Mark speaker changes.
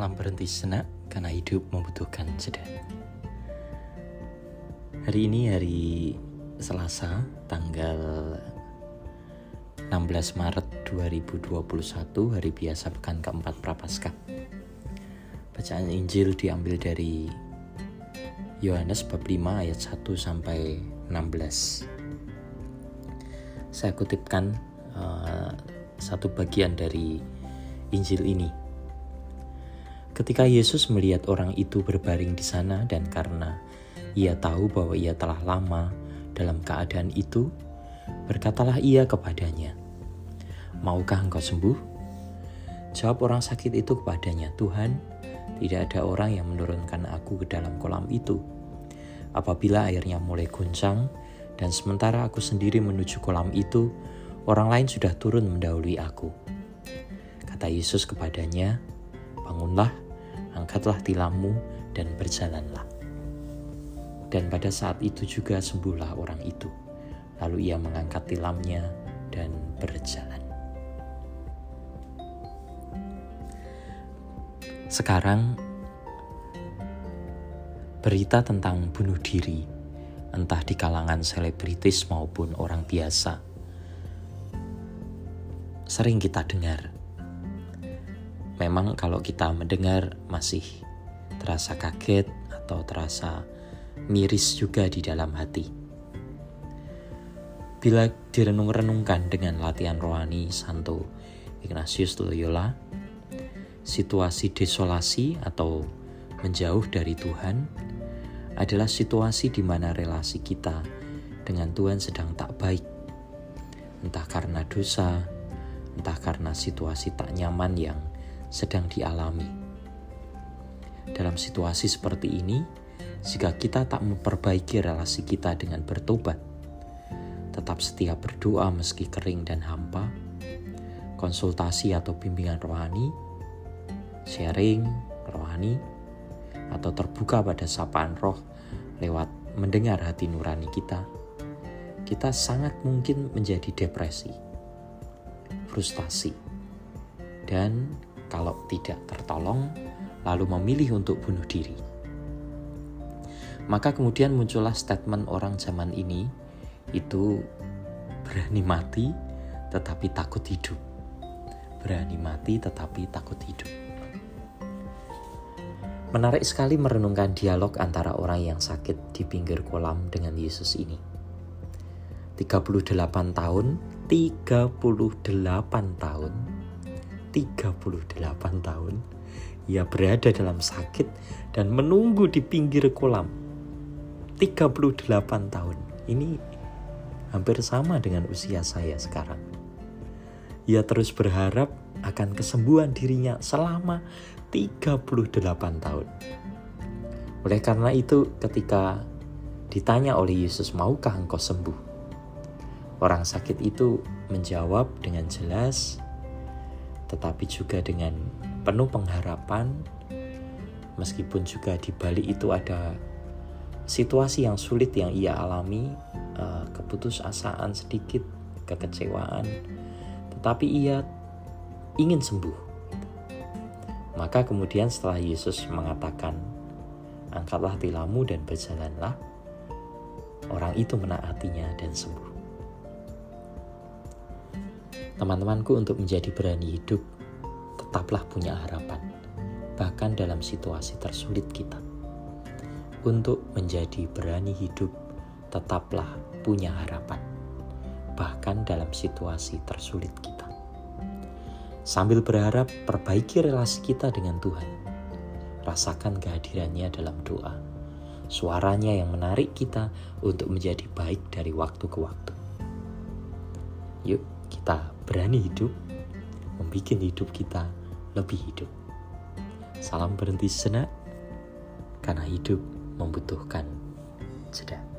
Speaker 1: Salam berhenti sejenak karena hidup membutuhkan jeda. Hari ini hari Selasa, tanggal 16 Maret 2021, hari biasa pekan keempat Prapaskah. Bacaan Injil diambil dari Yohanes bab 5 ayat 1 sampai 16. Saya kutipkan uh, satu bagian dari Injil ini Ketika Yesus melihat orang itu berbaring di sana dan karena ia tahu bahwa ia telah lama dalam keadaan itu, berkatalah ia kepadanya, Maukah engkau sembuh? Jawab orang sakit itu kepadanya, Tuhan, tidak ada orang yang menurunkan aku ke dalam kolam itu. Apabila airnya mulai guncang dan sementara aku sendiri menuju kolam itu, orang lain sudah turun mendahului aku. Kata Yesus kepadanya, Bangunlah, angkatlah tilammu dan berjalanlah. Dan pada saat itu juga sembuhlah orang itu. Lalu ia mengangkat tilamnya dan berjalan. Sekarang berita tentang bunuh diri, entah di kalangan selebritis maupun orang biasa, sering kita dengar memang kalau kita mendengar masih terasa kaget atau terasa miris juga di dalam hati. Bila direnung-renungkan dengan latihan rohani Santo Ignatius Loyola, situasi desolasi atau menjauh dari Tuhan adalah situasi di mana relasi kita dengan Tuhan sedang tak baik. Entah karena dosa, entah karena situasi tak nyaman yang sedang dialami. Dalam situasi seperti ini, jika kita tak memperbaiki relasi kita dengan bertobat, tetap setia berdoa meski kering dan hampa, konsultasi atau bimbingan rohani, sharing rohani, atau terbuka pada sapaan roh lewat mendengar hati nurani kita, kita sangat mungkin menjadi depresi, frustasi, dan kalau tidak tertolong, lalu memilih untuk bunuh diri. Maka kemudian muncullah statement orang zaman ini itu berani mati tetapi takut hidup. Berani mati tetapi takut hidup. Menarik sekali merenungkan dialog antara orang yang sakit di pinggir kolam dengan Yesus ini. 38 tahun, 38 tahun 38 tahun ia berada dalam sakit dan menunggu di pinggir kolam. 38 tahun. Ini hampir sama dengan usia saya sekarang. Ia terus berharap akan kesembuhan dirinya selama 38 tahun. Oleh karena itu ketika ditanya oleh Yesus maukah engkau sembuh? Orang sakit itu menjawab dengan jelas, tetapi juga dengan penuh pengharapan meskipun juga di balik itu ada situasi yang sulit yang ia alami uh, keputusasaan sedikit kekecewaan tetapi ia ingin sembuh. Maka kemudian setelah Yesus mengatakan angkatlah tilammu dan berjalanlah orang itu menaatinya dan sembuh Teman-temanku untuk menjadi berani hidup, tetaplah punya harapan, bahkan dalam situasi tersulit kita. Untuk menjadi berani hidup, tetaplah punya harapan, bahkan dalam situasi tersulit kita. Sambil berharap perbaiki relasi kita dengan Tuhan, rasakan kehadirannya dalam doa. Suaranya yang menarik kita untuk menjadi baik dari waktu ke waktu. Yuk, kita berani hidup, membuat hidup kita lebih hidup. Salam berhenti sejenak, karena hidup membutuhkan jeda.